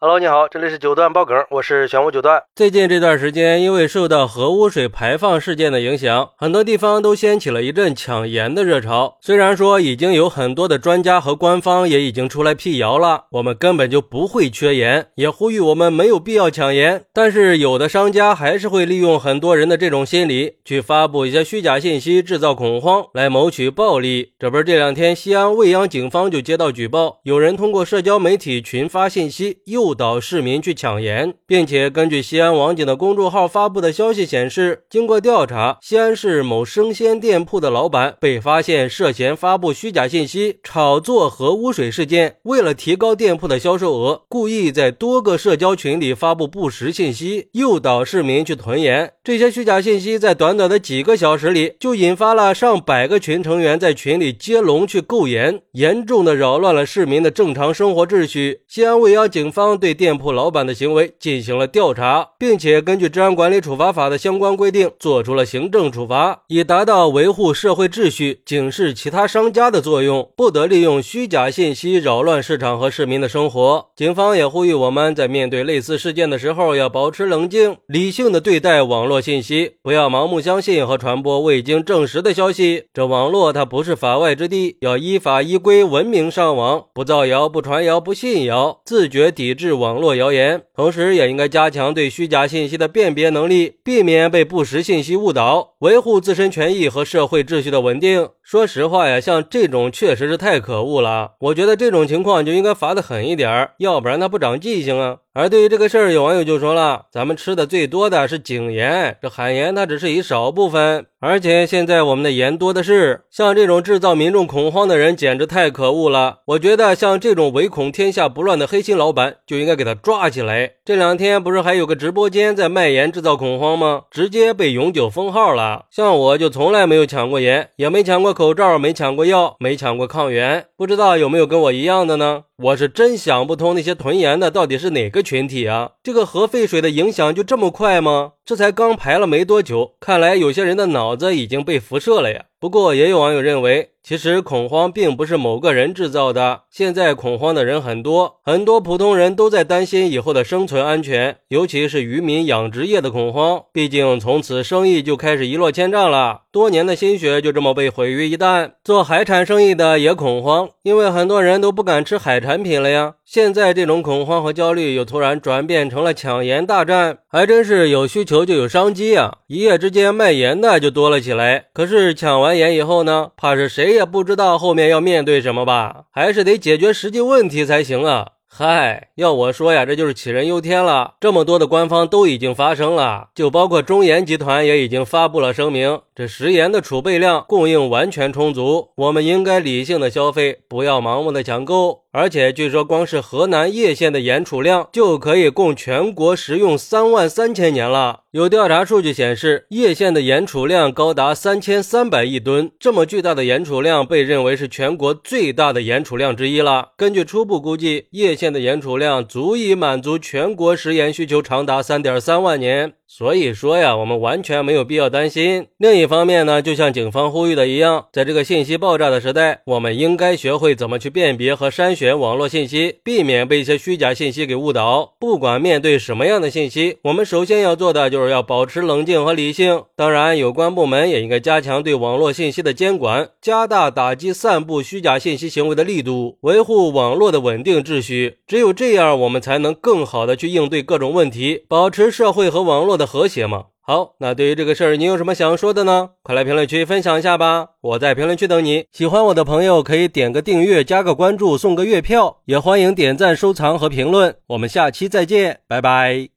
Hello，你好，这里是九段爆梗，我是玄武九段。最近这段时间，因为受到核污水排放事件的影响，很多地方都掀起了一阵抢盐的热潮。虽然说已经有很多的专家和官方也已经出来辟谣了，我们根本就不会缺盐，也呼吁我们没有必要抢盐。但是有的商家还是会利用很多人的这种心理，去发布一些虚假信息，制造恐慌，来谋取暴利。这不是这两天西安未央警方就接到举报，有人通过社交媒体群发信息诱。诱导市民去抢盐，并且根据西安网警的公众号发布的消息显示，经过调查，西安市某生鲜店铺的老板被发现涉嫌发布虚假信息，炒作核污水事件。为了提高店铺的销售额，故意在多个社交群里发布不实信息，诱导市民去囤盐。这些虚假信息在短短的几个小时里，就引发了上百个群成员在群里接龙去购盐，严重的扰乱了市民的正常生活秩序。西安未央警方。对店铺老板的行为进行了调查，并且根据《治安管理处罚法》的相关规定，做出了行政处罚，以达到维护社会秩序、警示其他商家的作用，不得利用虚假信息扰乱市场和市民的生活。警方也呼吁我们在面对类似事件的时候，要保持冷静、理性的对待网络信息，不要盲目相信和传播未经证实的消息。这网络它不是法外之地，要依法依规文明上网，不造谣、不传谣、不信谣，自觉抵制。网络谣言，同时也应该加强对虚假信息的辨别能力，避免被不实信息误导，维护自身权益和社会秩序的稳定。说实话呀，像这种确实是太可恶了。我觉得这种情况就应该罚的狠一点，要不然他不长记性啊。而对于这个事儿，有网友就说了：“咱们吃的最多的是井盐，这海盐它只是一少部分，而且现在我们的盐多的是。像这种制造民众恐慌的人，简直太可恶了。我觉得像这种唯恐天下不乱的黑心老板，就应该给他抓起来。这两天不是还有个直播间在卖盐制造恐慌吗？直接被永久封号了。像我就从来没有抢过盐，也没抢过口罩，没抢过药，没抢过抗原，不知道有没有跟我一样的呢？”我是真想不通，那些囤盐的到底是哪个群体啊？这个核废水的影响就这么快吗？这才刚排了没多久，看来有些人的脑子已经被辐射了呀。不过也有网友认为，其实恐慌并不是某个人制造的。现在恐慌的人很多，很多普通人都在担心以后的生存安全，尤其是渔民养殖业的恐慌。毕竟从此生意就开始一落千丈了，多年的心血就这么被毁于一旦。做海产生意的也恐慌，因为很多人都不敢吃海产品了呀。现在这种恐慌和焦虑又突然转变成了抢盐大战，还真是有需求就有商机啊！一夜之间卖盐的就多了起来。可是抢完盐以后呢，怕是谁也不知道后面要面对什么吧？还是得解决实际问题才行啊！嗨，要我说呀，这就是杞人忧天了。这么多的官方都已经发声了，就包括中盐集团也已经发布了声明，这食盐的储备量供应完全充足，我们应该理性的消费，不要盲目的抢购。而且据说，光是河南叶县的盐储量就可以供全国食用三万三千年了。有调查数据显示，叶县的盐储量高达三千三百亿吨，这么巨大的盐储量被认为是全国最大的盐储量之一了。根据初步估计，叶县的盐储量足以满足全国食盐需求长达三点三万年。所以说呀，我们完全没有必要担心。另一方面呢，就像警方呼吁的一样，在这个信息爆炸的时代，我们应该学会怎么去辨别和筛选网络信息，避免被一些虚假信息给误导。不管面对什么样的信息，我们首先要做的就是要保持冷静和理性。当然，有关部门也应该加强对网络信息的监管，加大打击散布虚假信息行为的力度，维护网络的稳定秩序。只有这样，我们才能更好的去应对各种问题，保持社会和网络。的和谐吗？好，那对于这个事儿，你有什么想说的呢？快来评论区分享一下吧！我在评论区等你。喜欢我的朋友可以点个订阅、加个关注、送个月票，也欢迎点赞、收藏和评论。我们下期再见，拜拜。